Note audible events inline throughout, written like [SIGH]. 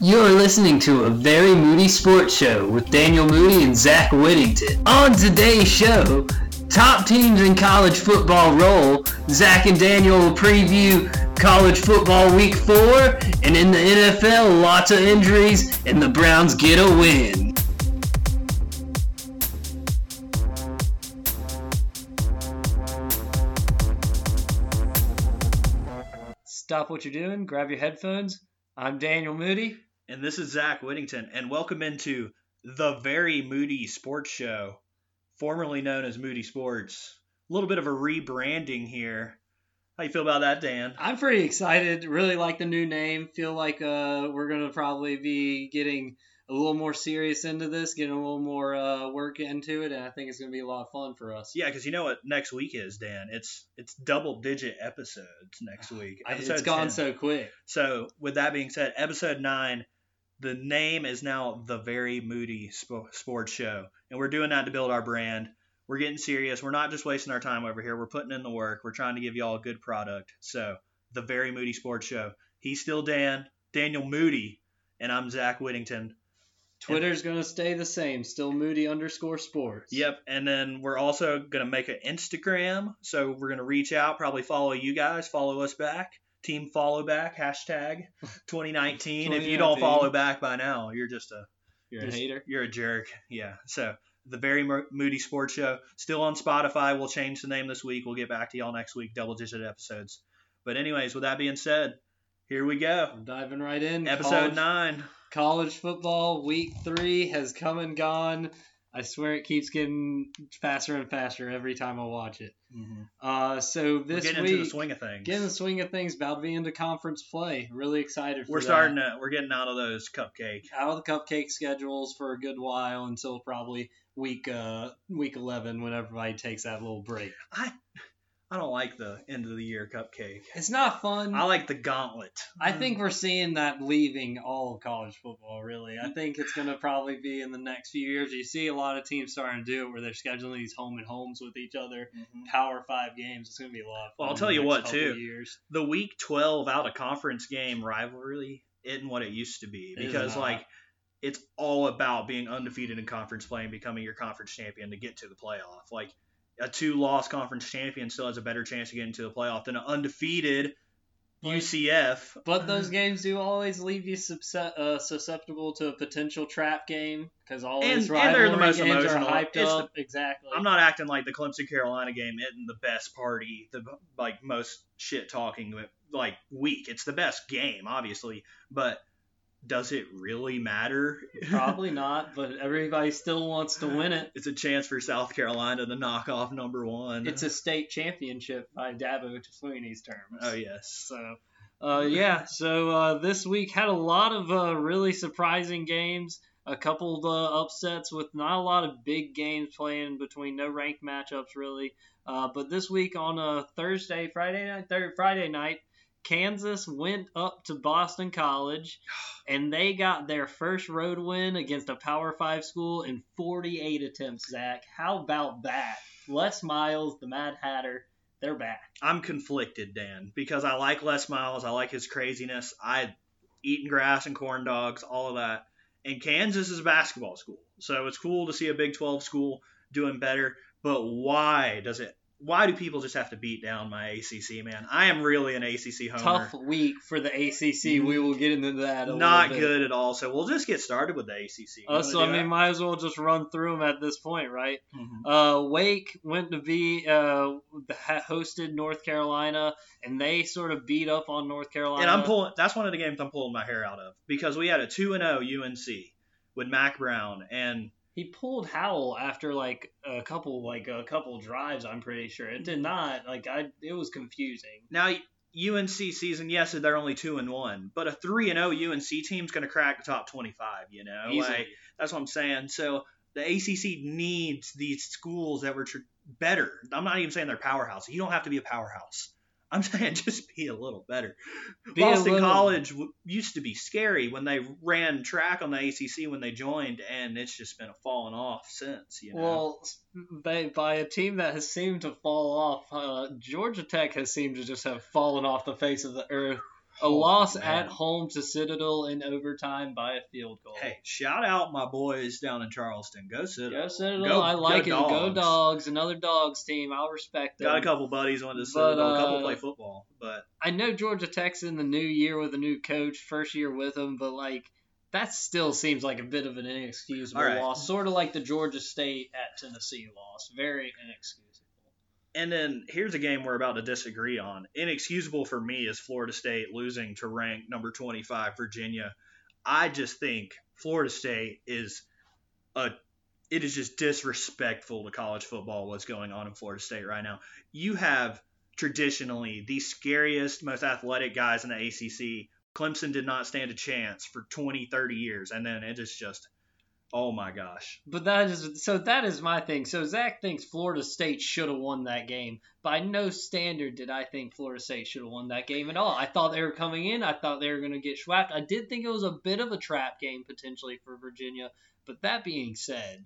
You're listening to a very moody sports show with Daniel Moody and Zach Whittington. On today's show, top teams in college football roll. Zach and Daniel will preview college football week four, and in the NFL, lots of injuries, and the Browns get a win. Stop what you're doing, grab your headphones. I'm Daniel Moody. And this is Zach Whittington, and welcome into the Very Moody Sports Show, formerly known as Moody Sports. A little bit of a rebranding here. How you feel about that, Dan? I'm pretty excited. Really like the new name. Feel like uh, we're gonna probably be getting a little more serious into this, getting a little more uh, work into it, and I think it's gonna be a lot of fun for us. Yeah, because you know what next week is, Dan. It's it's double digit episodes next [SIGHS] week. Episode it's gone 10. so quick. So with that being said, episode nine the name is now the Very Moody Sports Show, and we're doing that to build our brand. We're getting serious. We're not just wasting our time over here. We're putting in the work. We're trying to give y'all a good product. So, the Very Moody Sports Show. He's still Dan, Daniel Moody, and I'm Zach Whittington. Twitter's going to stay the same, still Moody underscore sports. Yep. And then we're also going to make an Instagram. So we're going to reach out, probably follow you guys, follow us back. Team follow back hashtag 2019. if you don't follow back by now, you're just a you're just, a hater. You're a jerk. Yeah. So the very moody sports show still on Spotify. We'll change the name this week. We'll get back to y'all next week. Double digit episodes. But anyways, with that being said, here we go. I'm diving right in. Episode college, nine. College football week three has come and gone. I swear it keeps getting faster and faster every time I watch it. Mm-hmm. Uh, so this we're getting week, into the swing of things. Getting the swing of things, about to be into conference play. Really excited. we're that. starting to. We're getting out of those cupcake. Out of the cupcake schedules for a good while until probably week uh week eleven when everybody takes that little break. I I don't like the end of the year cupcake. It's not fun. I like the gauntlet. I think we're seeing that leaving all of college football, really. I think it's going to probably be in the next few years. You see a lot of teams starting to do it where they're scheduling these home and homes with each other, mm-hmm. Power Five games. It's going to be a lot of fun. Well, I'll tell you what, too. Years. The Week 12 out of conference game rivalry isn't what it used to be because, like, it's all about being undefeated in conference play and becoming your conference champion to get to the playoff. Like, a two loss conference champion still has a better chance to get into the playoff than an undefeated UCF. But those games do always leave you uh, susceptible to a potential trap game because all and, these rivalry and they're the most games emotional. are hyped it's up. The, exactly. I'm not acting like the Clemson Carolina game isn't the best party, the like most shit talking like week. It's the best game, obviously, but does it really matter? Probably [LAUGHS] not, but everybody still wants to win it. It's a chance for South Carolina to knock off number one. It's a state championship by Dabo Swinney's terms. Oh yes. So, uh, yeah. So uh, this week had a lot of uh, really surprising games. A couple of uh, upsets with not a lot of big games playing between no ranked matchups really. Uh, but this week on a Thursday, Friday night, third Friday night, Kansas went up to Boston College [SIGHS] and they got their first road win against a Power 5 school in 48 attempts, Zach. How about that? Les Miles, the Mad Hatter, they're back. I'm conflicted, Dan, because I like Les Miles. I like his craziness. I eating grass and corn dogs, all of that. And Kansas is a basketball school. So it's cool to see a Big 12 school doing better. But why does it why do people just have to beat down my ACC, man? I am really an ACC homer. Tough week for the ACC. We will get into that. Not good at all. So we'll just get started with the ACC. Uh, so I mean, might as well just run through them at this point, right? Mm-hmm. Uh, Wake went to be uh, hosted North Carolina, and they sort of beat up on North Carolina. And I'm pulling. That's one of the games I'm pulling my hair out of because we had a two and zero oh UNC with Mack Brown and he pulled Howell after like a couple like a couple drives. I'm pretty sure it did mm-hmm. not like I. It was confusing. Now UNC season, yes, they're only two and one, but a three and zero oh UNC team's going to crack the top 25. You know, like that's what I'm saying. So the ACC needs these schools that were tr- better. I'm not even saying they're powerhouse. You don't have to be a powerhouse. I'm saying [LAUGHS] just be a little better. Be Boston little... College w- used to be scary when they ran track on the ACC when they joined, and it's just been a falling off since. You know? Well, by, by a team that has seemed to fall off, uh, Georgia Tech has seemed to just have fallen off the face of the earth. A oh, loss at home to Citadel in overtime by a field goal. Hey, shout out my boys down in Charleston. Go Citadel. Go Citadel. Go, I like go it. Dogs. Go Dogs. Another Dogs team. I'll respect them. Got a couple buddies went to Citadel. Uh, a couple play football. But I know Georgia Tech's in the new year with a new coach. First year with them, but like that still seems like a bit of an inexcusable right. loss. Sort of like the Georgia State at Tennessee loss. Very inexcusable. And then here's a game we're about to disagree on. Inexcusable for me is Florida State losing to rank number 25 Virginia. I just think Florida State is a it is just disrespectful to college football what's going on in Florida State right now. You have traditionally the scariest, most athletic guys in the ACC. Clemson did not stand a chance for 20, 30 years, and then it is just Oh my gosh. But that is so that is my thing. So Zach thinks Florida State should have won that game. By no standard did I think Florida State should have won that game at all. I thought they were coming in. I thought they were going to get swapped. I did think it was a bit of a trap game potentially for Virginia. But that being said,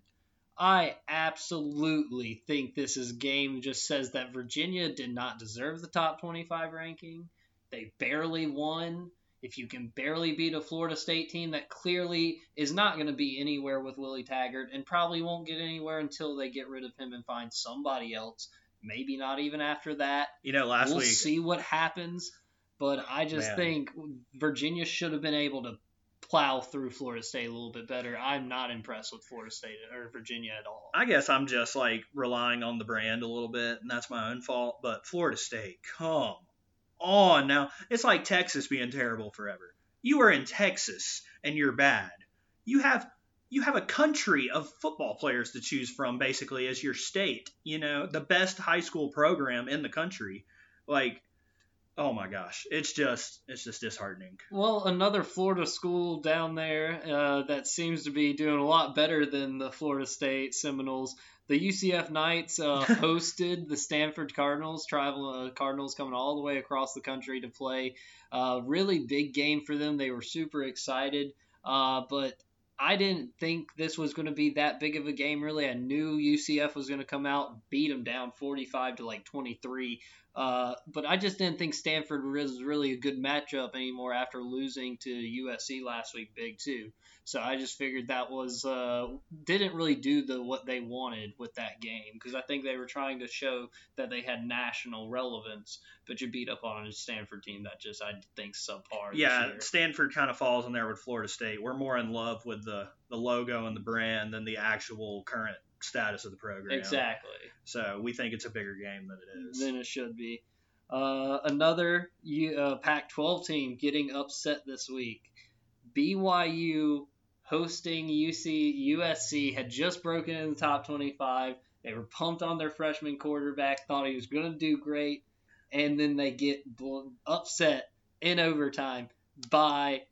I absolutely think this is game just says that Virginia did not deserve the top 25 ranking. They barely won if you can barely beat a Florida State team that clearly is not going to be anywhere with Willie Taggart and probably won't get anywhere until they get rid of him and find somebody else. Maybe not even after that. You know, last we'll week. see what happens. But I just Man. think Virginia should have been able to plow through Florida State a little bit better. I'm not impressed with Florida State or Virginia at all. I guess I'm just like relying on the brand a little bit, and that's my own fault. But Florida State, come on now. It's like Texas being terrible forever. You are in Texas and you're bad. You have you have a country of football players to choose from basically as your state, you know, the best high school program in the country. Like oh my gosh, it's just it's just disheartening. Well, another Florida school down there uh, that seems to be doing a lot better than the Florida State Seminoles the UCF Knights uh, [LAUGHS] hosted the Stanford Cardinals. Travel uh, Cardinals coming all the way across the country to play. Uh, really big game for them. They were super excited, uh, but I didn't think this was going to be that big of a game. Really, I knew UCF was going to come out beat them down 45 to like 23. Uh, but I just didn't think Stanford was really a good matchup anymore after losing to USC last week, big too. So I just figured that was uh, didn't really do the what they wanted with that game because I think they were trying to show that they had national relevance, but you beat up on a Stanford team that just I think subpar. Yeah, Stanford kind of falls in there with Florida State. We're more in love with the the logo and the brand than the actual current status of the program. Exactly. So we think it's a bigger game than it is. Than it should be. Uh, another uh, Pac-12 team getting upset this week. BYU hosting UC USC had just broken in the top 25. They were pumped on their freshman quarterback, thought he was going to do great, and then they get upset in overtime by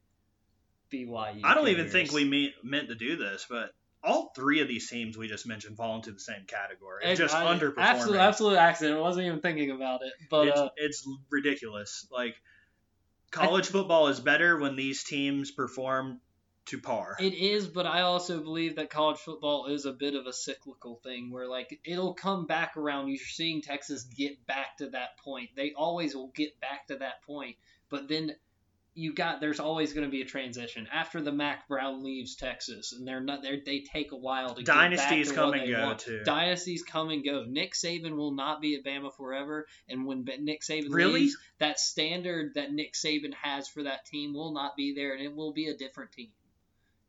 BYU. I don't even think we mean, meant to do this, but all three of these teams we just mentioned fall into the same category. It's just I, underperforming. Absolute, absolute accident. I wasn't even thinking about it, but it's, uh, it's ridiculous. Like college I, football is better when these teams perform to par. It is, but I also believe that college football is a bit of a cyclical thing where like it'll come back around. You're seeing Texas get back to that point. They always will get back to that point, but then you got there's always going to be a transition after the Mack Brown leaves Texas, and they're not they they take a while to dynasties get back to come and go want. too. Dynasties come and go. Nick Saban will not be at Bama forever, and when Nick Saban really? leaves, that standard that Nick Saban has for that team will not be there, and it will be a different team.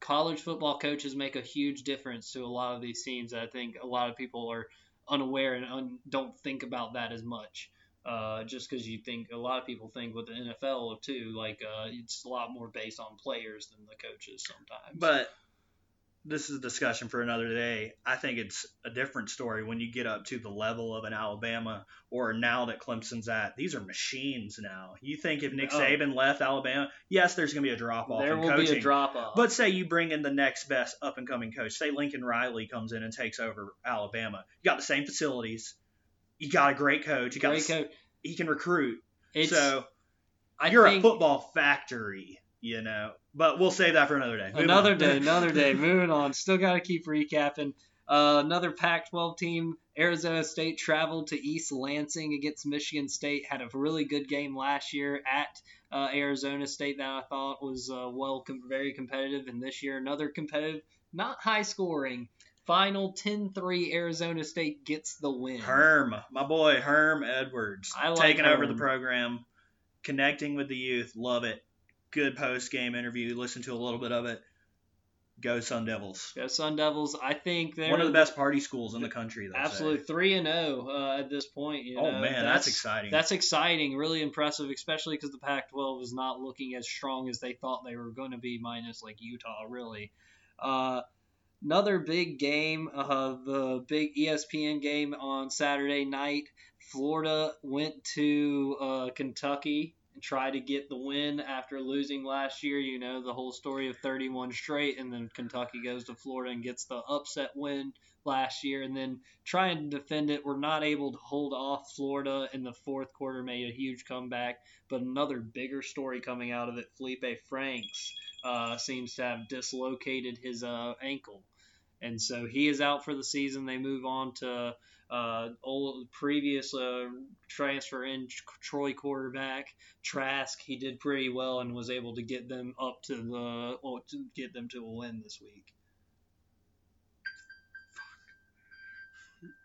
College football coaches make a huge difference to a lot of these teams. I think a lot of people are unaware and un, don't think about that as much. Uh, just because you think a lot of people think with the NFL too, like uh, it's a lot more based on players than the coaches sometimes. But this is a discussion for another day. I think it's a different story when you get up to the level of an Alabama or now that Clemson's at. These are machines now. You think if Nick oh. Saban left Alabama, yes, there's going to be a drop off. There will coaching, be a drop off. But say you bring in the next best up and coming coach. Say Lincoln Riley comes in and takes over Alabama. You got the same facilities you got a great coach. You got great coach. He can recruit. It's, so I you're a football factory, you know. But we'll save that for another day. Move another on. day, another day. [LAUGHS] Moving on. Still got to keep recapping. Uh, another Pac-12 team, Arizona State, traveled to East Lansing against Michigan State. Had a really good game last year at uh, Arizona State that I thought was uh, well, com- very competitive, and this year another competitive, not high scoring. Final 10-3 Arizona State gets the win. Herm, my boy Herm Edwards, I like taking over the program, connecting with the youth. Love it. Good post game interview. Listen to a little bit of it. Go Sun Devils. Go Sun Devils. I think they're One of the best party schools in the country. absolutely three and zero uh, at this point. You Oh know, man, that's, exciting. That's exciting, really impressive, especially because the Pac-12 is not looking as strong as they thought they were going to be, minus like Utah, really. Uh, another big game, uh, the big ESPN game on Saturday night. Florida went to uh, Kentucky and tried to get the win after losing last year. You know the whole story of 31 straight, and then Kentucky goes to Florida and gets the upset win last year, and then trying to defend it. We're not able to hold off Florida in the fourth quarter, made a huge comeback. But another bigger story coming out of it, Feleipe Franks uh, seems to have dislocated his uh, ankle. And so he is out for the season. They move on to uh, old previous uh, transfer in Troy quarterback Trask. He did pretty well and was able to get them up to the or to get them to a win this week.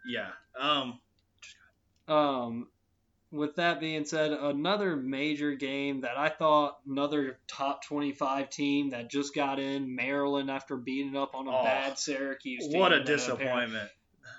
yeah. Um. Um, with that being said, another major game that I thought another top 25 team that just got in Maryland after beating up on a Oh, bad Syracuse team. What a that apparently- disappointment.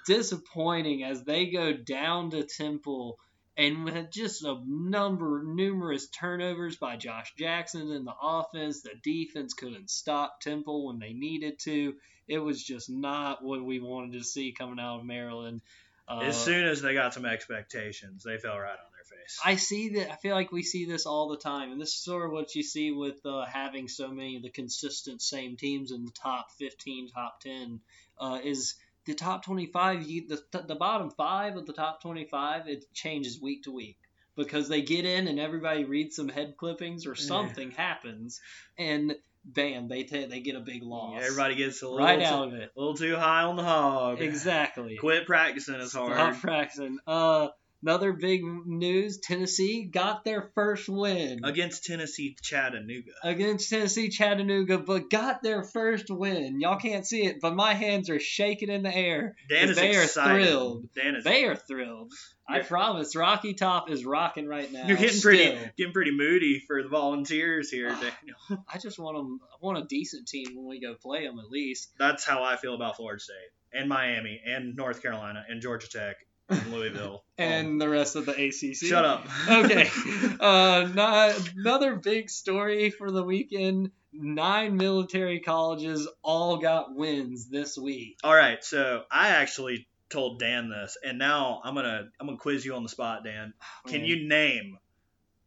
Disappointing as they go down to Temple and with just a number numerous turnovers by Josh Jackson in the offense. The defense couldn't stop Temple when they needed to. It was just not what we wanted to see coming out of Maryland. Uh, as soon as they got some expectations, they fell right on their face. I see that. I feel like we see this all the time, and this is sort of what you see with uh, having so many of the consistent same teams in the top 15, top 10. Uh, is the top 25? You, the the bottom five of the top 25, it changes week to week because they get in and everybody reads some head clippings or something happens, and bam, they ta they get a big loss. Everybody gets a little, right too, out of it. a little too high on the hog. Exactly. Quit practicing as hard Stop practicing. Uh, another big news: Tennessee got their first win Against Tennessee Chattanooga. against Tennessee Chattanooga, but got their first win. Y'all can't see it, but my hands are shaking in the air. Dan is they are thrilled. Dan is. They are thrilled. I promise. Rocky Top is rocking right now. You're getting pretty, getting pretty moody for the volunteers here, Ah. Daniel. [LAUGHS] I just want them. I want a decent team when we go play them at least. That's how I feel about Florida State and Miami and North Carolina and Georgia Tech Louisville. [LAUGHS] And the rest of the ACC. Shut up. [LAUGHS] okay. [LAUGHS] Uh, not, another big story for the weekend. Nine military colleges all got wins this week. All right, so I actually told Dan this, and now I'm gonna I'm gonna quiz you on the spot, Dan. Can Man. you name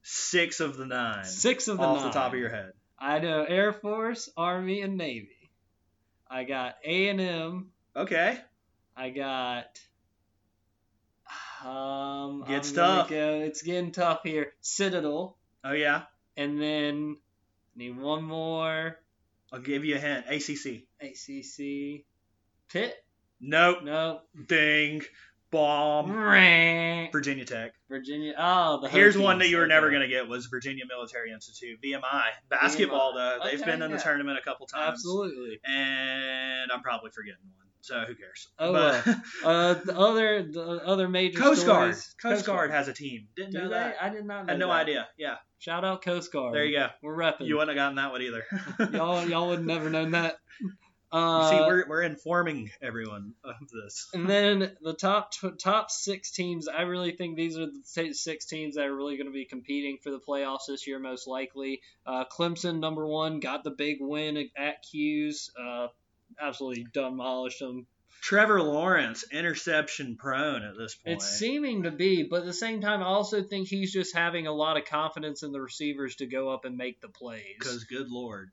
six of the nine Six of the off nine. the top of your head? I know Air Force, Army, and Navy. I got A and M. Okay. I got. Um, Gets tough. Go, it's getting tough here. Citadel, Oh yeah. and then need one more. I'll give you a hint. ACC. ACC. Pitt. Nope. No. Ding. Bomb. Virginia. Tech. Virginia Oh, the Here's one that you were never gonna get was Virginia Military Institute, VMI. Basketball though, they've Okay, been in the tournament a couple times. Absolutely. And I'm probably forgetting one, so who cares? Oh, but, [LAUGHS] Uh, the other the other major Coast Guard. stories- Coast Guard has a team. Didn't Do know that. I did not know. I had no that. idea. Yeah. Shout out Coast Guard. There you go. We're repping. You wouldn't have gotten that one either. [LAUGHS] y'all y'all would never known that. [LAUGHS] Uh, See, we're, we're informing everyone of this. and then the top tw- top six teams. I really think these are the six teams that are really going to be competing for the playoffs this year, most likely. Uh, Clemson, number one, got the big win at, at Cuse. Uh, absolutely demolished them. Trevor Lawrence, interception prone at this point. It's seeming to be, but at the same time, I also think he's just having a lot of confidence in the receivers to go up and make the plays. Because, good lord,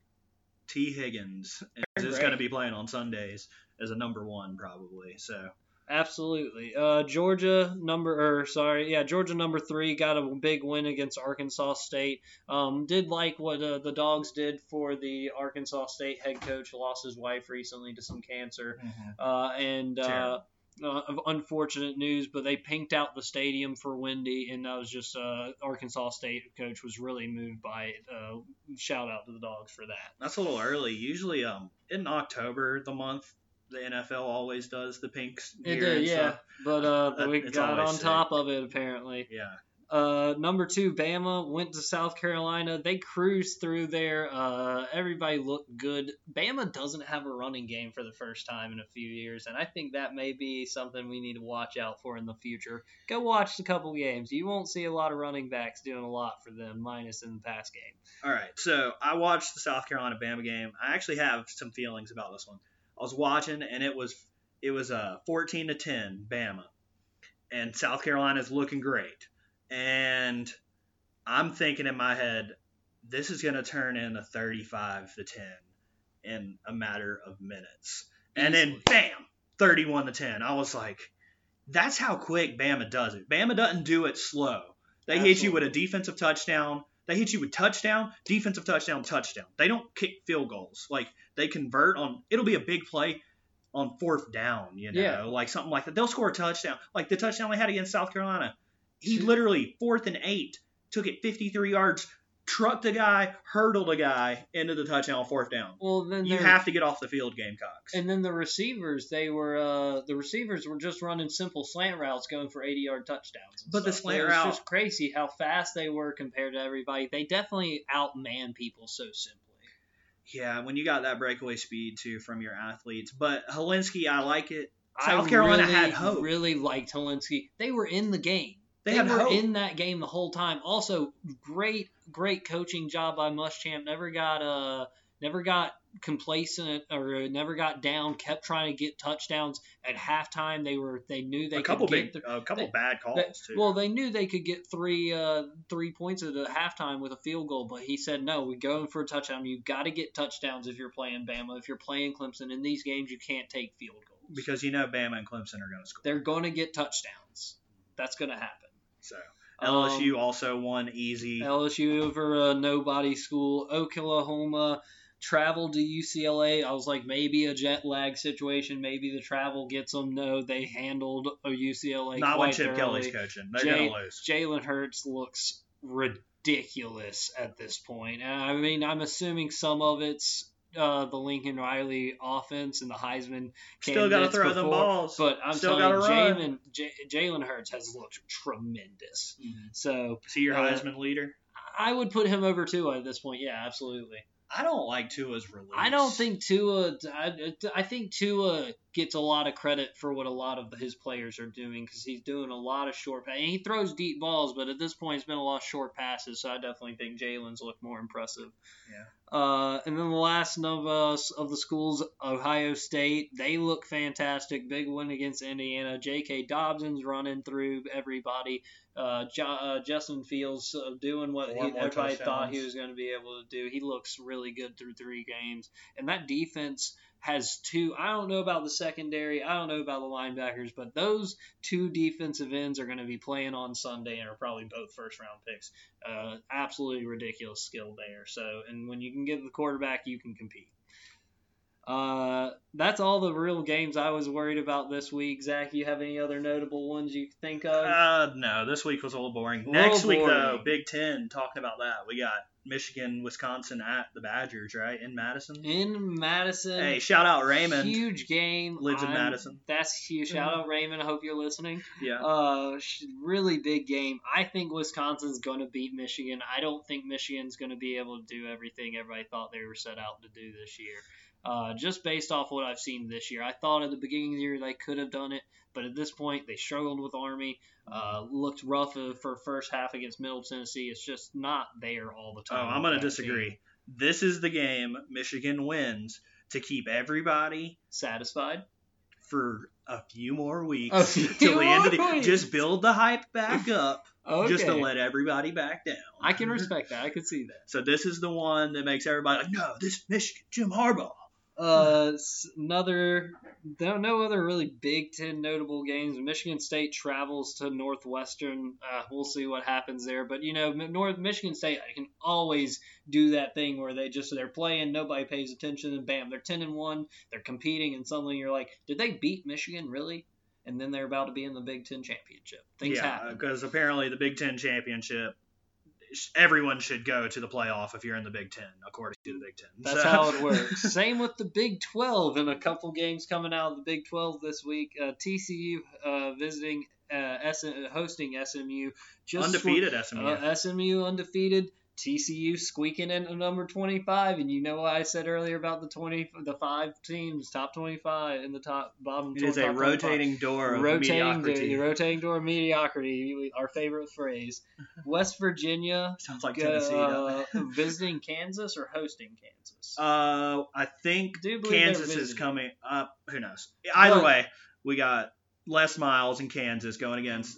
Tee Higgins is going to be playing on Sundays as a number one, probably. So, Absolutely. Uh, Georgia number, or sorry, yeah, Georgia number three got a big win against Arkansas State. Um, did like what uh, the Dogs did for the Arkansas State head coach. Lost his wife recently to some cancer. Uh, and uh, uh, unfortunate news, but they pinked out the stadium for Wendy, and that was just uh, Arkansas State coach was really moved by it. Uh, shout out to the dogs for that. That's a little early. Usually, um, in October, the month the NFL always does the pinks. It did, yeah, stuff. but uh, That- we got on sick. top of it apparently. Yeah. Uh, number two, Bama went to South Carolina. They cruised through there. Uh, everybody looked good. Bama doesn't have a running game for the first time in a few years, and I think that may be something we need to watch out for in the future. Go watch a couple games. You won't see a lot of running backs doing a lot for them, minus in the pass game. All right, so I watched the South Carolina Bama game. I actually have some feelings about this one. I was watching, and it was it was a 14 to 10 Bama, and South Carolina is looking great. And I'm thinking in my head, this is gonna turn into 35 to 10 in a matter of minutes, and then bam, 31 to 10. I was like, that's how quick Bama does it. Bama doesn't do it slow. They hit you with a defensive touchdown. They hit you with touchdown, defensive touchdown, touchdown. They don't kick field goals. Like they convert on. It'll be a big play on fourth down. You know, Yeah. like something like that. They'll score a touchdown. Like the touchdown they had against South Carolina. He literally fourth and eight took it 53 yards, trucked a guy, hurdled a guy into the touchdown on fourth down. Well, then You have to get off the field, Gamecocks. And then the receivers, they were uh, the receivers were just running simple slant routes, going for 80 yard touchdowns. But the slant was route- just crazy how fast they were compared to everybody. They definitely outman people so simply. Yeah, when you got that breakaway speed too from your athletes. But Hilinski, I like it. I South Carolina really, had hope. Really liked Hilinski. They were in the game. They, They, had were hope. in that game the whole time. Also, great, great coaching job by Muschamp. Never got uh, never got complacent or never got down. Kept trying to get touchdowns at halftime. They were they knew they a couple could big, get a couple they- bad calls That- too. well, they knew they could get three uh, three points at the halftime with a field goal, but he said no. We're going for a touchdown. You got to get touchdowns if you're playing Bama. If you're playing Clemson in these games, you can't take field goals because you know Bama and Clemson are going to score. they're going to get touchdowns. That's going to happen. So LSU Um, also won easy. LSU over a nobody school. Oklahoma traveled to UCLA. I was like, maybe a jet lag situation. Maybe the travel gets them. No, they handled a UCLA. Not when Chip thoroughly. Kelly's coaching. They're Jay- to lose. Jalen Hurts looks ridiculous at this point. And I mean, I'm assuming some of it's uh, the Lincoln Riley offense and the Heisman Still got to candidates throw them before, balls. But I'm Still telling you. Jalen Hurts has looked tremendous. Mhm. So See your uh, Heisman leader. I would put him over Tua at this point. Yeah, absolutely. I don't like Tua's release. I don't think Tua. I, I think Tua gets a lot of credit for what a lot of his players are doing because he's doing a lot of short. pa- And he throws deep balls, but at this point, it's been a lot of short passes. So I definitely think Jalen's looked more impressive. Yeah. Uh, and then the last of us of the schools, Ohio State, they look fantastic. Big win against Indiana. J.K. Dobbins's running through everybody. Uh, uh, Justin Fields uh, doing what he, everybody thought he was going to be able to do. He looks really good through three games. And that defense has two. I don't know about the secondary. I don't know about the linebackers, but those two defensive ends are going to be playing on Sunday and are probably both first round picks. Uh, absolutely ridiculous skill there. So, and when you can get the quarterback, you can compete. Uh, that's all the real games I was worried about this week. Zach, you have any other notable ones you think of? Uh, no, this week was a little boring. A Next little week, though. Big Ten, talking about that. We got Michigan, Wisconsin at the Badgers, right? In Madison. In Madison. Hey, shout out Raymond. Huge game. Lives in I'm- Madison. That's huge. Shout out Raymond. I hope you're listening. Yeah. Uh, really big game. I think Wisconsin's going to beat Michigan. I don't think Michigan's going to be able to do everything everybody thought they were set out to do this year. Uh, just based off what I've seen this year, I thought at the beginning of the year they could have done it, but at this point they struggled with Army. Uh, looked rough uh, for first half against Middle Tennessee. It's just not there all the time. Oh. I'm going to that team. disagree. This is the game Michigan wins to keep everybody Satisfied? for a few more weeks A few till the end of the more just build the hype back up Okay. just to let everybody back down. I can respect that. I can see that. So this is the one that makes everybody like, no, this Michigan, Jim Harbaugh. Uh, another, no, no other really Big Ten notable games. Michigan State travels to Northwestern. Uh, we'll see what happens there. But you know, North Michigan State can always do that thing where they just they're playing, nobody pays attention, and bam, they're ten and one. They're competing, and suddenly you're like, did they beat Michigan really? and then they're about to be in the Big Ten championship. Things yeah, happen. because apparently the Big Ten championship, sh- everyone should go to the playoff if you're in the Big Ten, according to the Big Ten. That's So- how it works. [LAUGHS] Same with the Big 12 and a couple games coming out of the Big 12 this week. Uh, TCU uh, visiting, uh, S- hosting SMU. Just undefeated SMU. Uh, SMU undefeated. TCU squeaking into number 25, and you know what I said earlier about the 20, the five teams, top 25 in the top bottom. it is a 25. rotating door of rotating mediocrity. door, rotating door of mediocrity, our favorite phrase. [LAUGHS] West Virginia Sounds like Tennessee. uh, [LAUGHS] visiting Kansas or hosting Kansas. Uh, I think Kansas is coming up. Who knows? Either But- way, we got Les Miles in Kansas going against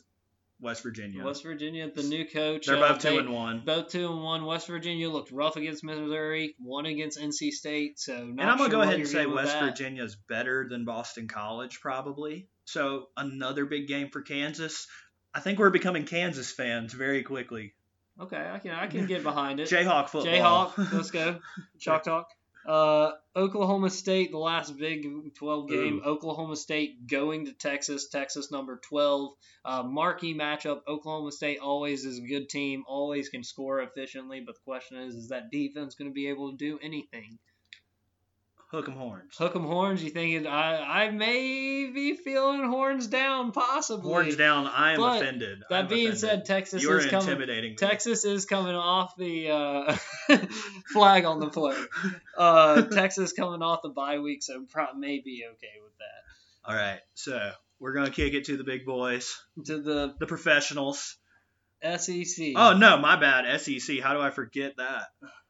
West Virginia. West Virginia, the new coach. They're uh, both two they- and one. Both two and one. West Virginia looked rough against Missouri, one against NC State. So not And I'm gonna sure go ahead and say West Virginia is better than Boston College, probably. So another big game for Kansas. I think we're becoming Kansas fans very quickly. Okay, I can I can get behind it. [LAUGHS] Jayhawk football. Jayhawk, let's go. [LAUGHS] Chalk talk. Uh, Oklahoma State, the last Big 12 game. Oklahoma State going to Texas. Texas number 12. Uh, marquee matchup. Oklahoma State always is a good team. Always can score efficiently. But the question is, is that defense going to be able to do anything? Hook 'em horns. Hook 'em horns. You thinking I I may be feeling horns down, possibly. Horns down. I am But offended. That I'm being offended. said, Texas you is coming. Texas is coming off the uh, [LAUGHS] flag on the play. Uh, [LAUGHS] Texas coming off the bye week, so pro- may be okay with that. All right, so we're gonna kick it to the big boys, To the the professionals. SEC. Oh no, my bad. SEC. How do I forget that?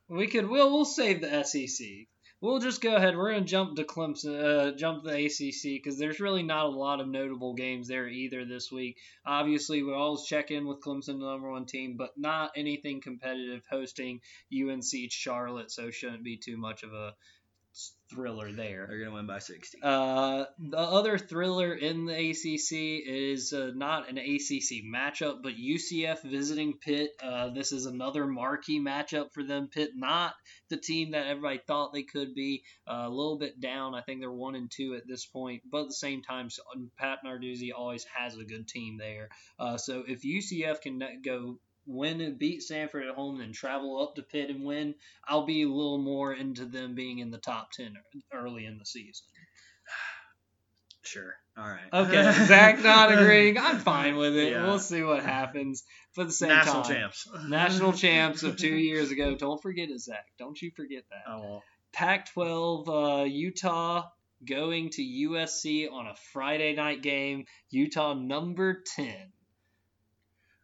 we could. We'll we'll save the SEC. We'll just go ahead. We're gonna jump to Clemson, uh, jump to the ACC because there's really not a lot of notable games there either this week. Obviously, we always check in with Clemson, the number one team, but not anything competitive hosting UNC Charlotte, so shouldn't be too much of a thriller there. They're gonna win by 60. Uh, the other thriller in the ACC is uh, not an ACC matchup, but UCF visiting Pitt. Uh, this is another marquee matchup for them. Pitt, not the team that everybody thought they could be. Uh, a little bit down. I think they're one and two at this point, but at the same time, Pat Narduzzi always has a good team there. Uh, so if UCF can go win and beat Stanford at home, then travel up to Pitt and win, I'll be a little more into them being in the top ten early in the season. [SIGHS] Sure. All right. Okay, [LAUGHS] Zach not agreeing. I'm fine with it. Yeah. We'll see what happens. But the same National time, champs. [LAUGHS] national champs of two years ago. Don't forget it, Zach. Don't you forget that. Oh well. Pac-12, uh, Utah going to USC on a Friday night game. Utah number ten.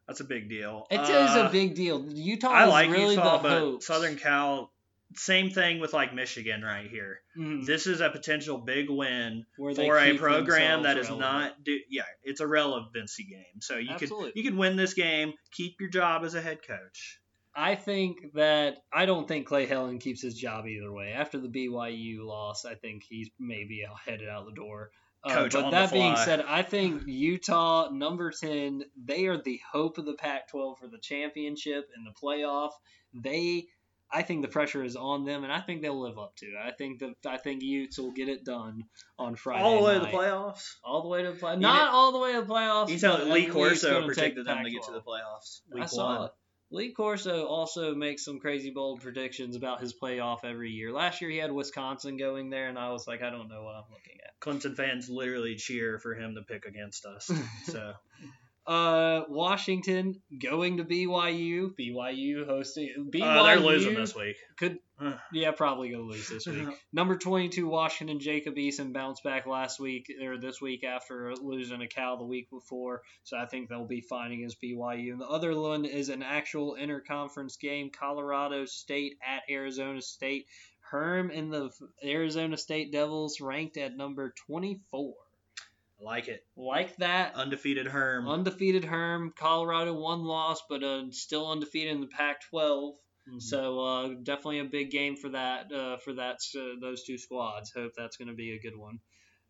That's a big deal. It is Uh, a big deal. Utah I is like really Utah, the but hope. Southern Cal. Same thing with like Michigan right here. Mhm. This is a potential big win for a program that is relevant. not. Do, yeah, it's a relevancy game. So you Absolutely. could you could win this game, keep your job as a head coach. I think that I don't think Clay Helton keeps his job either way. After the BYU loss, I think he's maybe headed out the door. Uh, but on that the being said, I think Utah number ten, they are the hope of the Pac-12 for the championship and the playoff. They, I think the pressure is on them, and I think they'll live up to it. I think that I think Utes will get it done on Friday. All the way to the playoffs. All the way to the play. Not know- all the way to the playoffs. You tell but Lee at least Corso gonna predicted them to get to the playoffs. Week I saw one. it. Lee Corso also makes some crazy bold predictions about his playoff every year. Last year he had Wisconsin going there, and I was like, I don't know what I'm looking at. Clemson fans literally cheer for him to pick against us. [LAUGHS] So Uh, Washington going to BYU. BYU hosting. BYU uh, they're losing this week. Could. [SIGHS] yeah, probably gonna lose this week. [LAUGHS] Number 22 Washington Jacob Eason bounced back last week or this week after losing a Cal the week before, so I think they'll be fine against BYU. And the other one is an actual interconference game: Colorado State at Arizona State. Herm and the Arizona State Devils ranked at number 24. I like it. Like that, Undefeated Herm. undefeated Herm. Colorado one loss, but uh, still undefeated in the Pac-12. Mhm. So uh, definitely a big game for that uh, for that uh, those two squads. Hope that's going to be a good one.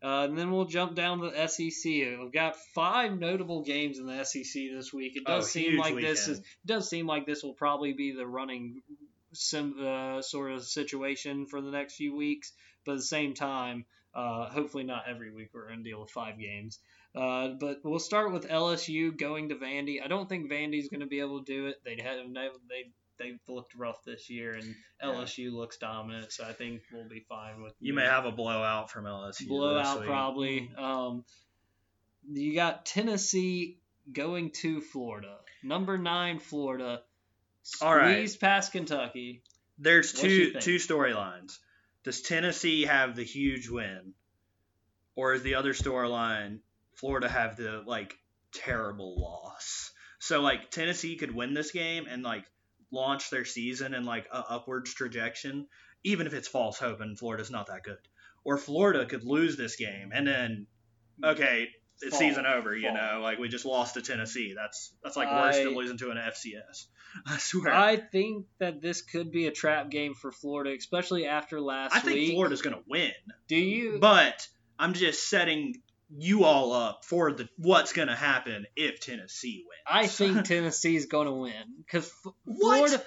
Uh, and then we'll jump down to the SEC. We've got five notable games in the SEC this week. It does Oh, seem like this is does seem like this will probably be the running sim, uh, sort of situation for the next few weeks. But at the same time, uh, hopefully not every week we're going to deal with five games. Uh, but we'll start with LSU going to Vandy. I don't think Vandy's going to be able to do it. They'd have they they've looked rough this year, and LSU looks dominant. So I think we'll be fine with. You may have a blowout from LSU. blowout probably. Um, you got Tennessee going to Florida. Number nine Florida. All right. Squeeze past Kentucky. There's What two two storylines. Does Tennessee have the huge win, or is the other storyline Florida have the like terrible loss? So like Tennessee could win this game and like launch their season in like a upwards trajectory, even if it's false hope and Florida's not that good. Or Florida could lose this game and then okay, it's Fall. season over. You know, like we just lost to Tennessee. That's that's like worse I- than losing to an FCS. [LAUGHS] I swear. I think that this could be a trap game for Florida, especially after last I think week. Florida's going to win, Do you? but I'm just setting you all up for the what's going to happen if Tennessee wins. I think [LAUGHS] Tennessee's going to win because What? Florida,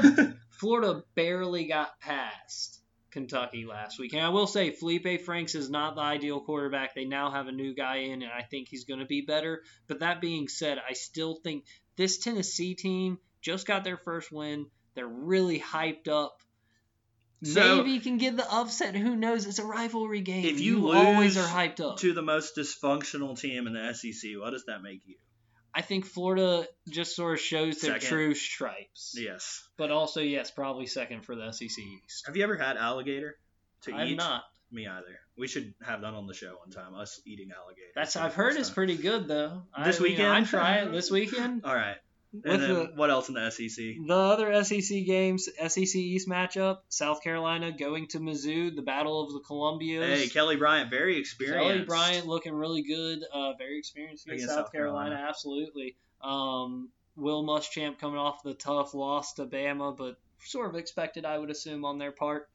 Florida, [LAUGHS] Florida barely got past Kentucky last week. And I will say, Feleipe Franks is not the ideal quarterback. They now have a new guy in, and I think he's going to be better. But that being said, I still think this Tennessee team just got their first win. They're really hyped up. So- Maybe you can get the upset. Who knows? It's a rivalry game. If you always lose are hyped up. to the most dysfunctional team in the SEC, what does that make you? I think Florida just sort of shows their Second. true stripes. Yes. But also, yes, probably second for the SEC East. Have you ever had alligator to I'm eat? not. Me either. We should have that on the show one time. Us eating alligator. That's I've heard it's pretty good though. This I weekend? I try it this weekend. [LAUGHS] All right. And then the- what else in the SEC? The other SEC games, SEC East matchup, South Carolina going to Mizzou, the Battle of the Columbias. Hey, Kelly Bryant, very experienced. Kelly Bryant looking really good, uh, very experienced against, Against South, South Carolina, Carolina. absolutely. Um, Will Muschamp coming off the tough loss to Bama, but sort of expected, I would assume, on their part.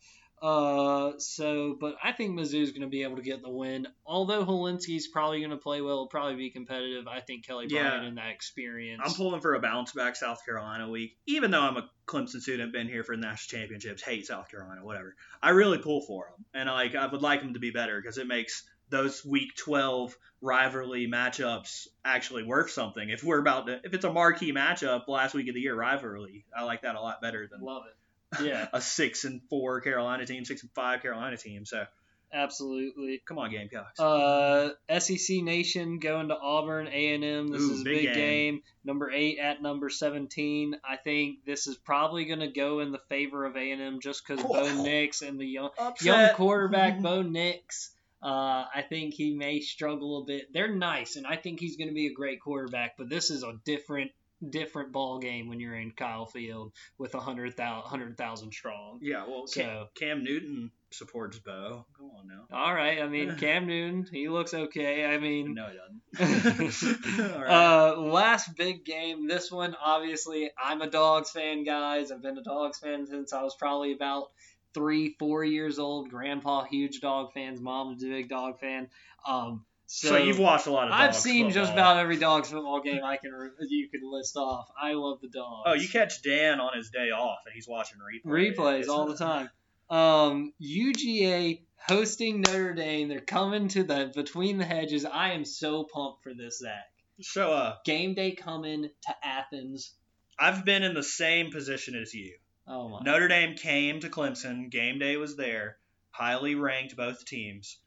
Uh, so, but I think Mizzou's going to be able to get the win. Although Hilinski's probably going to play well, it'll probably be competitive. I think Kelly Yeah. Bryant and that experience. I'm pulling for a bounce back South Carolina week. Even though I'm a Clemson student, been here for national championships, hate South Carolina, whatever. I really pull for them, and I like I would like them to be better because it makes those Week 12 rivalry matchups actually worth something. If we're about to, if it's a marquee matchup, last week of the year rivalry, I like that a lot better than Love it. Yeah, [LAUGHS] a six and four Carolina team, six and five Carolina team. So absolutely. come on, Gamecocks. Uh, SEC Nation going to Auburn A and M. This Ooh, is a big big game. game. Number eight at number seventeen. I think this is probably going to go in the favor of A and M just because Bo Nix and the young young quarterback [LAUGHS] Bo Nix. Uh, I think he may struggle a bit. They're nice, and I think he's going to be a great quarterback. But this is a different different ball game when you're in Kyle Field with a hundred thousand hundred thousand strong. Yeah, well, So Cam Newton supports Bo. Come on now. all right, I mean [LAUGHS] Cam Newton, he looks okay. I mean, No, he doesn't. [LAUGHS] [LAUGHS] Right. Uh, last big game. This one, obviously, I'm a Dogs fan, guys. I've been a Dogs fan since I was probably about three, four years old. Grandpa, huge dog fans. Mom is a big dog fan. Um, so, so, you've watched a lot of. I've seen just about every Dogs football game I can you can list off. I love the Dogs. Oh, you catch Dan on his day off and he's watching replays. replays all the time. Um, UGA hosting Notre Dame. They're coming to the between the hedges. I am so pumped for this, Zach. Show up. Game day coming to Athens. I've been in the same position as you. Oh my. Notre Dame came to Clemson. Game day was there. Highly ranked both teams.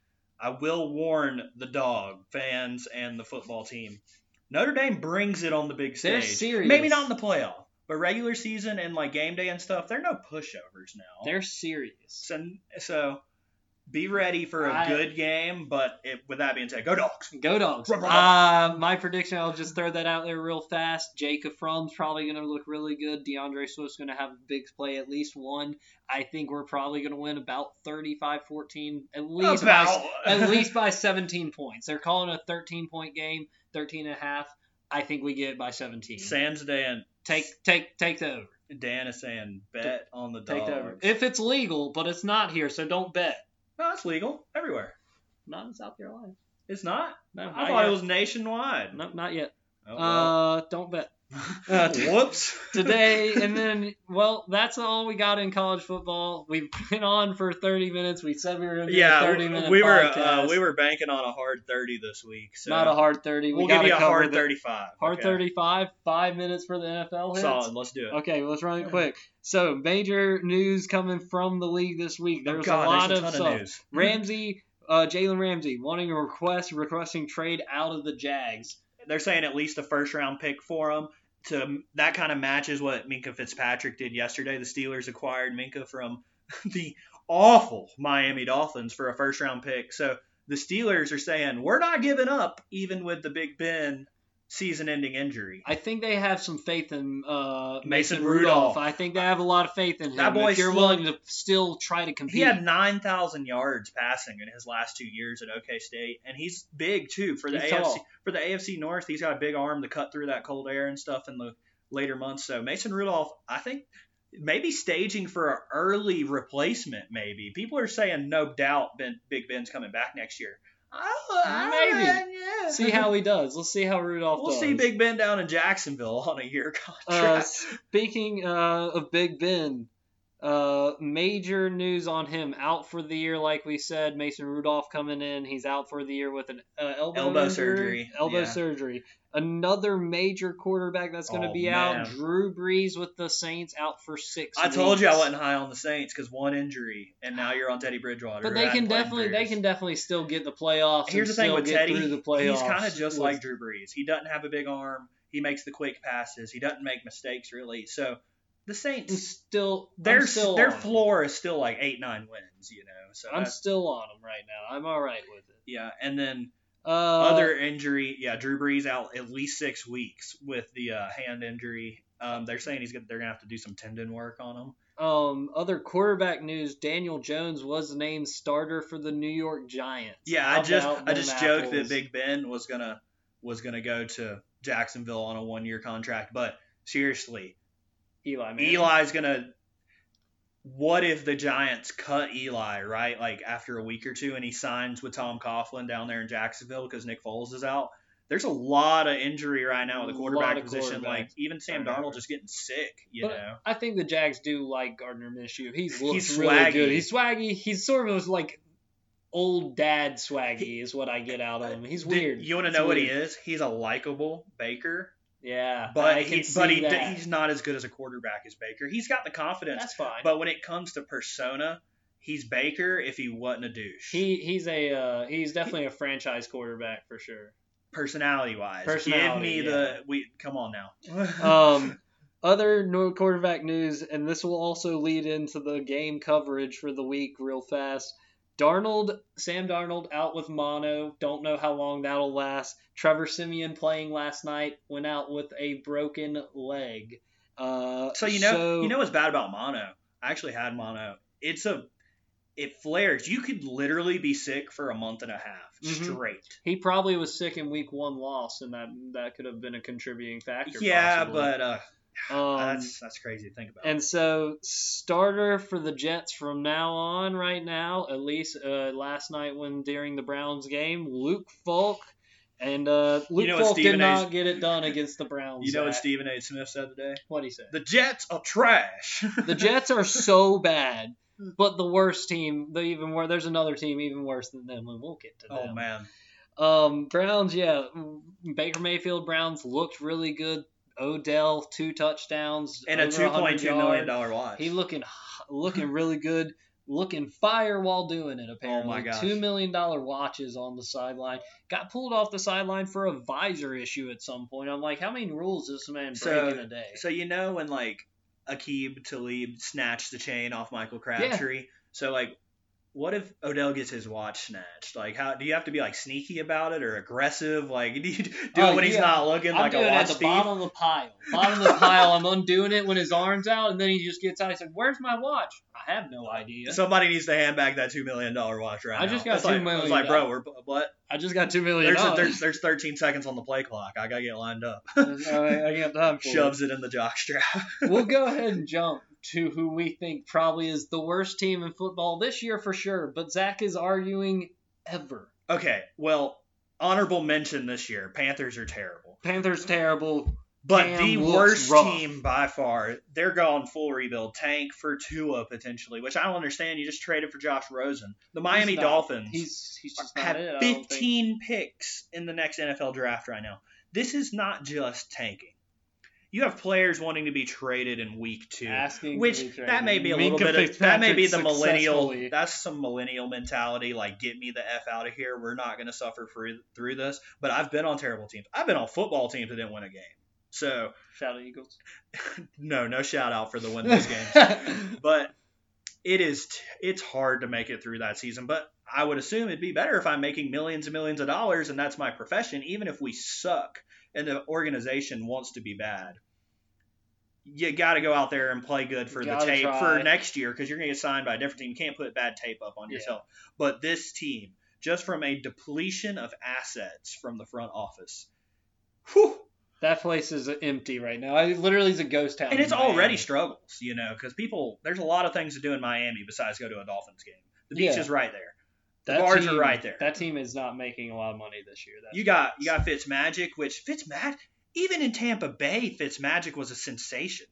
I will warn the dog fans and the football team. Notre Dame brings it on the big stage. They're serious. Maybe not in the playoff, but regular season and like game day and stuff, they're no pushovers now. They're serious. so, so be ready for a I- good game. But it, with that being said, go dogs. Go dogs. Uh, my prediction, I'll just throw that out there real fast. Jacob Fromm's probably going to look really good. D'Andre Swift's going to have a big play, at least one. I think we're probably going to win about 35-14, at least by, About. at least by 17 points. They're calling a 13 point game, 13 and a half. I think we get it by 17. Sans Dan. Take take take the over. Dan is saying bet on the dogs. Take the over. If it's legal, but it's not here, so don't bet. No, it's legal everywhere. Not in South Carolina. It's not. No, I not thought yet. it was nationwide. No, not yet. Oh, well. Uh, don't bet. Uh, [LAUGHS] Whoops. today and then well that's all we got in college football we've been on for 30 minutes we said we were going to do yeah, a 30 minute we were uh, we were banking on a hard 30 this week. So not a hard 30 we We'll give you a hard the- 35. hard okay? 35 five minutes for the nfl hits. Solid. Let's do it. okay let's run it quick so major news coming from the league this week Oh, there's God, a lot a of stuff of ramsey uh, Jalen Ramsey wanting a request, requesting trade out of the Jags. They're saying at least a first round pick for him. To that kind of matches what Minkah Fitzpatrick did yesterday. The Steelers acquired Minkah from [LAUGHS] the awful Miami Dolphins for a first round pick. So the Steelers are saying we're not giving up, even with the Big Ben season-ending injury. I think they have some faith in uh, Mason Mason Rudolph. Rudolph. I think they have a lot of faith in him. That boy if you're slung- willing to still try to compete, He had 9,000 yards passing in his last two years at OK State, and he's big too for the He's AFC. tall. For the AFC North, he's got a big arm to cut through that cold air and stuff in the later months. So Mason Rudolph, I think, maybe staging for an early replacement. Maybe people are saying no doubt Ben, Big Ben's coming back next year. I- Maybe. yeah. see how he does. Let's see how Rudolph We'll does. see Big Ben down in Jacksonville on a year [LAUGHS] Uh, contract. speaking uh, of Big Ben, uh, major news on him out for the year, like we said. Mason Rudolph coming in. He's out for the year with an uh, elbow, Elbow injury. surgery, Elbow yeah. surgery. Another major quarterback that's going to Oh, be man. out. Drew Brees with the Saints out for six. I told you I wasn't high on the Saints because one injury, and now you're on Teddy Bridgewater. But they can definitely they can definitely still get the playoffs. Here's the thing still with Teddy, the he's kind of just with- like Drew Brees. He doesn't have a big arm. He makes the quick passes. He doesn't make mistakes really. So the I'm Saints, still their still their floor is still like eight nine wins. You know. So I'm still on them right now. I'm all right with it. yeah, and then Uh, other injury, yeah, Drew Brees out at least six weeks with the uh, hand injury. Um, they're saying he's gonna, they're gonna have to do some tendon work on him. Um, other quarterback news: Daniel Jones was named starter for the New York Giants. Yeah, I just I just joked that? Big Ben was gonna was gonna go to Jacksonville on a one year contract, but seriously, Eli Manning. Eli's gonna. What if the Giants cut Eli right like after a week or two, and he signs with Tom Coughlin down there in Jacksonville because Nick Foles is out? There's a lot of injury right now with the quarterback position. Like even Sam. Darnold just getting sick, you But know. I think the Jags do like Gardner Minshew. He's looks He's really swaggy. good. He's swaggy. He's sort of like old dad swaggy is what I get out of him. He's Did- weird. You want to know what he is? He's a likable Baker, Yeah, but I can he, but he, that. he's not as good as a quarterback as Baker. He's got the confidence, That's fine. But when it comes to persona, he's Baker if he wasn't a douche. he he's a uh, he's definitely a franchise quarterback for sure. personality wise. Give Personality, me the we come on now. [LAUGHS] Um, other no quarterback news, and this will also lead into the game coverage for the week real fast. Darnold, Sam Darnold out with mono. Don't know how long that'll last. Trevor Siemian playing last night went out with a broken leg. Uh, so you know you know what's bad about mono? I actually had mono. It's a it flares. You could literally be sick for a month and a half Mhm. straight. he probably was sick in week one loss, and that that could have been a contributing factor. Yeah, possibly. but uh, um, that's that's crazy to think about. And so, starter for the Jets from now on, right now, at least uh, last night when during the Browns game, Luke Falk. And uh, Luke know Falk did not get it done against the Browns. you know what Stephen A. Smith said today? What he said? The Jets are trash. The Jets are so [LAUGHS] bad, but the worst team, the even worse. There's another team even worse than them, and we'll get to them. oh man. Um, Browns, yeah. Baker Mayfield Browns looked really good. Odell two touchdowns And a two 100 point two million dollar watch. He looking looking really good, looking fire while doing it. Apparently, Oh my gosh. two million dollar watches on the sideline. Got pulled off the sideline for a visor issue at some point. I'm like, how many rules does this man break So- in a day? So you know when like Aqib Talib snatched the chain off Michael Crabtree. So like, what if Odell gets his watch snatched? Like, how do you have to be like sneaky about it or aggressive? Like, [LAUGHS] do you do Oh, it when he's not looking I'm like doing a it at watch the thief? bottom of the pile. Bottom of the pile. I'm undoing it when his arm's out, and then he just gets out. He said, "Where's my watch?" I have no idea. Somebody needs to hand back that two million dollar watch right now. I now. just got It's $2 like, million It's like, bro, we're what? I just got two million There's, a, there's there's 13 seconds on the play clock. I gotta get lined up. I, I got time for [LAUGHS] it. Shoves it in the jockstrap. we'll go [LAUGHS] ahead and jump to who we think probably is the worst team in football this year for sure. But Zach is arguing ever. okay, well, honorable mention this year. Panthers are terrible. Panthers terrible. But Cam the worst rough. team by far, they're going full rebuild. Tank for Tua potentially, which I don't understand. You just traded for Josh Rosen. The Miami not- Dolphins He's he's have it. I don't think. 15 picks in the next NFL draft right now. This is not just tanking. You have players wanting to be traded in week two. Asking Which be that may be a Minkah little bit of that may be the millennial that's some millennial mentality like get me the f out of here. We're not going to suffer through through this. But I've been on terrible teams. I've been on football teams that didn't win a game. So Shout out Eagles. [LAUGHS] no no shout out for the win those games. [LAUGHS] But it is it's hard to make it through that season. But I would assume it'd be better if I'm making millions and millions of dollars and that's my profession even if we suck and the organization wants to be bad you got to go out there and play good for the tape try. for next year because you're going to get signed by a different team. You can't put bad tape up on Yeah. yourself. But this team, just from a depletion of assets from the front office, whew, that place is empty right now. It literally is a ghost town. and it's already struggles, you know, because people there's a lot of things to do in Miami besides go to a Dolphins game. The beach Yeah. is right there. That bars team- right there. That team is not making a lot of money this year. That's You got you got Fitzmagic, which Fitzmagic even in Tampa Bay, Fitzmagic was a sensation.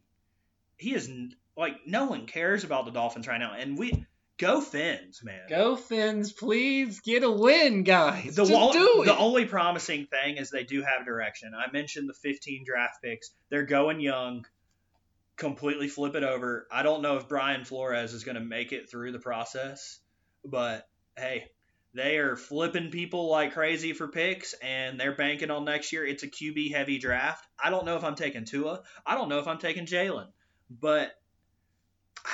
He is like no one cares about the Dolphins right now, and we go Fins, man. Go Fins, please get a win, guys. The, Just wa- do it. the only promising thing is they do have direction. I mentioned the 15 draft picks. They're going young, completely flip it over. I don't know if Brian Flores is going to make it through the process, but hey, they are flipping people like crazy for picks, and they're banking on next year. It's a QB heavy draft. I don't know if I'm taking Tua. I don't know if I'm taking Jalen, but.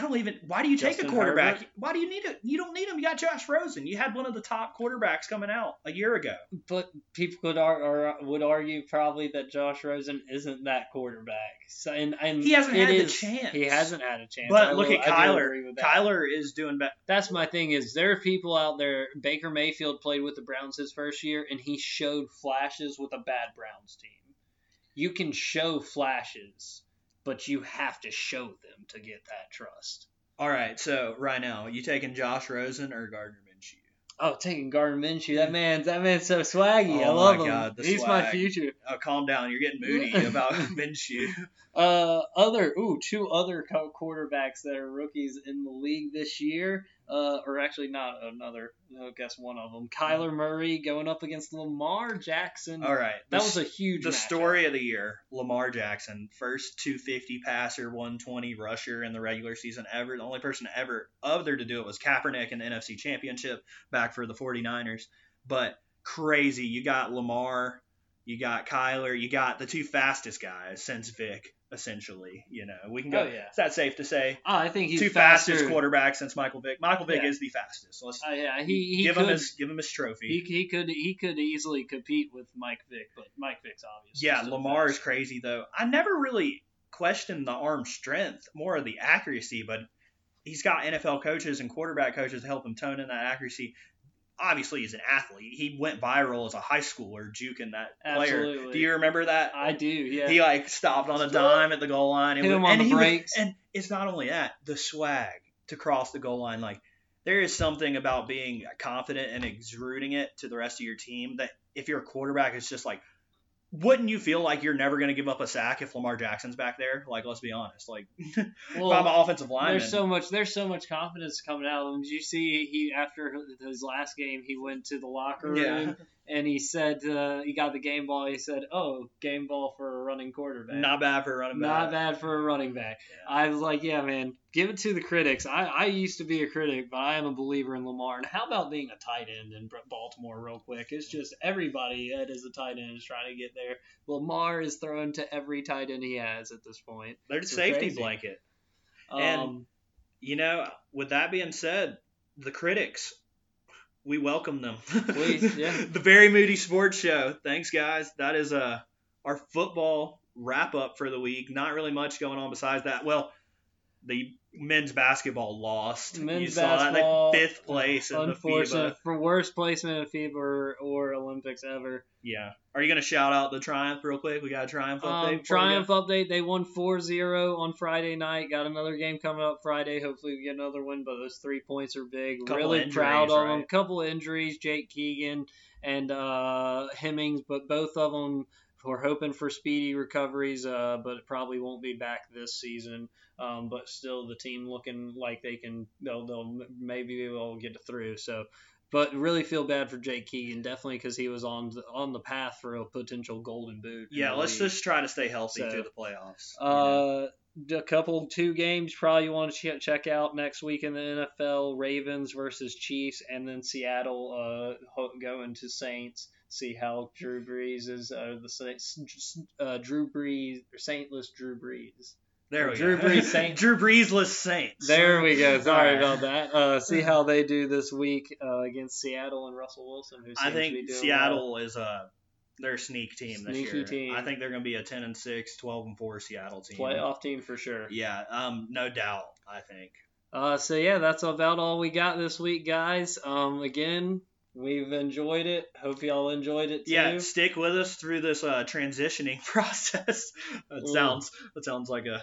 I don't even. Why do you take a quarterback? Herbert? Why do you need it? You don't need him. You got Josh Rosen. You had one of the top quarterbacks coming out a year ago. but people could ar- would argue probably that Josh Rosen isn't that quarterback. So and, and He hasn't had the chance. He hasn't had a chance. But I look will- at Kyler. agree with that. Kyler is doing better. That's my thing is there are people out there. Baker Mayfield played with the Browns his first year, and he showed flashes with a bad Browns team. You can show flashes, but you have to show them to get that trust. All right, so right now, you taking Josh Rosen or Gardner Minshew? Oh, taking Gardner Minshew, that man, that man's so swaggy. I Oh love my him. God, the He's my future. Oh, calm down. You're getting moody [LAUGHS] about [LAUGHS] Minshew. Uh, other ooh, two other quarterbacks that are rookies in the league this year. Uh, or actually not another. I guess one of them. Kyler Murray going up against Lamar Jackson. All right, that was a huge. the matchup. story of the year, Lamar Jackson, first 250 passer, 120 rusher in the regular season ever. The only person ever other to do it was Kaepernick in the NFC Championship back for the 49ers. But crazy, you got Lamar, you got Kyler, you got the two fastest guys since Vic, essentially. You know, we can go. Oh, yeah. Is that safe to say? Oh, I think he's two faster. fastest quarterbacks since Michael Vick. Michael Vick Yeah. is the fastest. Let's Oh, yeah, he he give could him his give him his trophy. he, he could he could easily compete with Mike Vick, but Mike Vick's obviously. Yeah, Lamar is crazy though. I never really questioned the arm strength, more of the accuracy, but he's got NFL coaches and quarterback coaches to help him tone in that accuracy. Obviously, he's an athlete. He went viral as a high schooler, juking that player. Absolutely. Do you remember that? I do. Yeah. He like stopped on a dime at the goal line. and Hit him on and the was- brakes. and it's not only that, the swag to cross the goal line. Like there is something about being confident and exuding it to the rest of your team that if you're a quarterback, it's just like, wouldn't you feel like you're never going to give up a sack if Lamar Jackson's back there? Like, let's be honest. Like, [LAUGHS] Well, I'm an offensive lineman, There's so much. There's so much confidence coming out of him. Did you see he after his last game, he went to the locker room Yeah. [LAUGHS] and he said uh, he got the game ball. He said, "Oh, game ball for a running quarterback. not bad for a running back. Not bad for a running back." Yeah. I was like, "Yeah, man, give it to the critics." I, I used to be a critic, but I am a believer in Lamar. And how about being a tight end in Baltimore, real quick? It's just everybody that is a tight end is trying to get there. Lamar is thrown to every tight end he has at this point. They're It's safety crazy. blanket. Um, And- You know, with that being said, the critics, we welcome them. Please, yeah. [LAUGHS] the Very Moody Sports Show. Thanks, guys. That is uh, our football wrap up for the week. Not really much going on besides that. Well, the men's basketball lost. Men's you saw basketball, that. They fifth place in the Unfortunate FIBA. for worst placement in FIBA or, or Olympics ever. Yeah. Are you going to shout out the Triumph real quick? We got a Triumph update. Um, Triumph update. They won 4-0 on Friday night. Got another game coming up Friday. Hopefully we get another win, but those three points are big. Couple really injuries, proud of them. right? Couple of injuries, Jake Keegan and uh, Hemmings, but both of them we're hoping for speedy recoveries, uh, but it probably won't be back this season. Um, but still, the team looking like they can, they'll, they'll maybe be able to get through. So, but really feel bad for Jake Keegan, definitely because he was on the, on the path for a potential Golden Boot. Yeah, let's league. just try to stay healthy so, through the playoffs. Uh, a couple two games probably you want to check out next week in the NFL: Ravens versus Chiefs, and then Seattle uh, going to Saints. See how Drew Brees is uh, the uh, Drew Brees or Saintless Drew Brees. There we go. Drew go. Brees [LAUGHS] Saints. Drew Breesless Saints. There we go. Sorry about that. Uh, see how they do this week uh, against Seattle and Russell Wilson. Who I think Seattle well. is a their sneak team Sneaky this year. Team. I think they're going to be a 10 and 6, 12 and 4 Seattle team. Playoff team for sure. Yeah, um, no doubt. I think. Uh, so yeah, that's about all we got this week, guys. Um, again, we've enjoyed it. Hope y'all enjoyed it too. Yeah, stick with us through this uh, transitioning [LAUGHS] process. that sounds that sounds like a,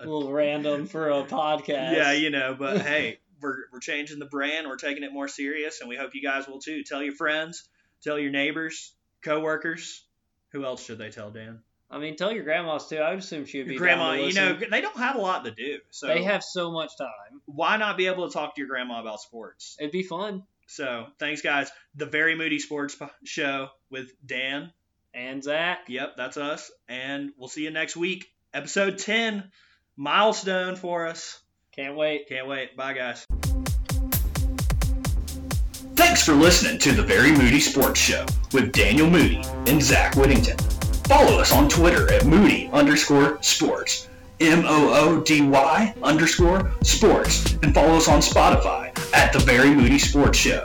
a, a little random for a podcast. Yeah, you know, but [LAUGHS] hey, we're we're changing the brand. We're taking it more serious, and we hope you guys will too. Tell your friends, tell your neighbors, coworkers. Who else should they tell, Dan? I mean, tell your grandmas too. I would assume she would be. grandma, you know, they don't have a lot to do, so they have so much time. Why not be able to talk to your grandma about sports? It'd be fun. So, thanks, guys. The Very Moody Sports Show with Dan and Zach. Yep, that's us. And we'll see you next week. Episode 10, milestone for us. Can't wait. Can't wait. Bye, guys. Thanks for listening to the Very Moody Sports Show with Daniel Moody and Zach Whittington. Follow us on Twitter at Moody underscore sports, M O O D Y underscore sports, and follow us on Spotify at the Very Moody Sports Show.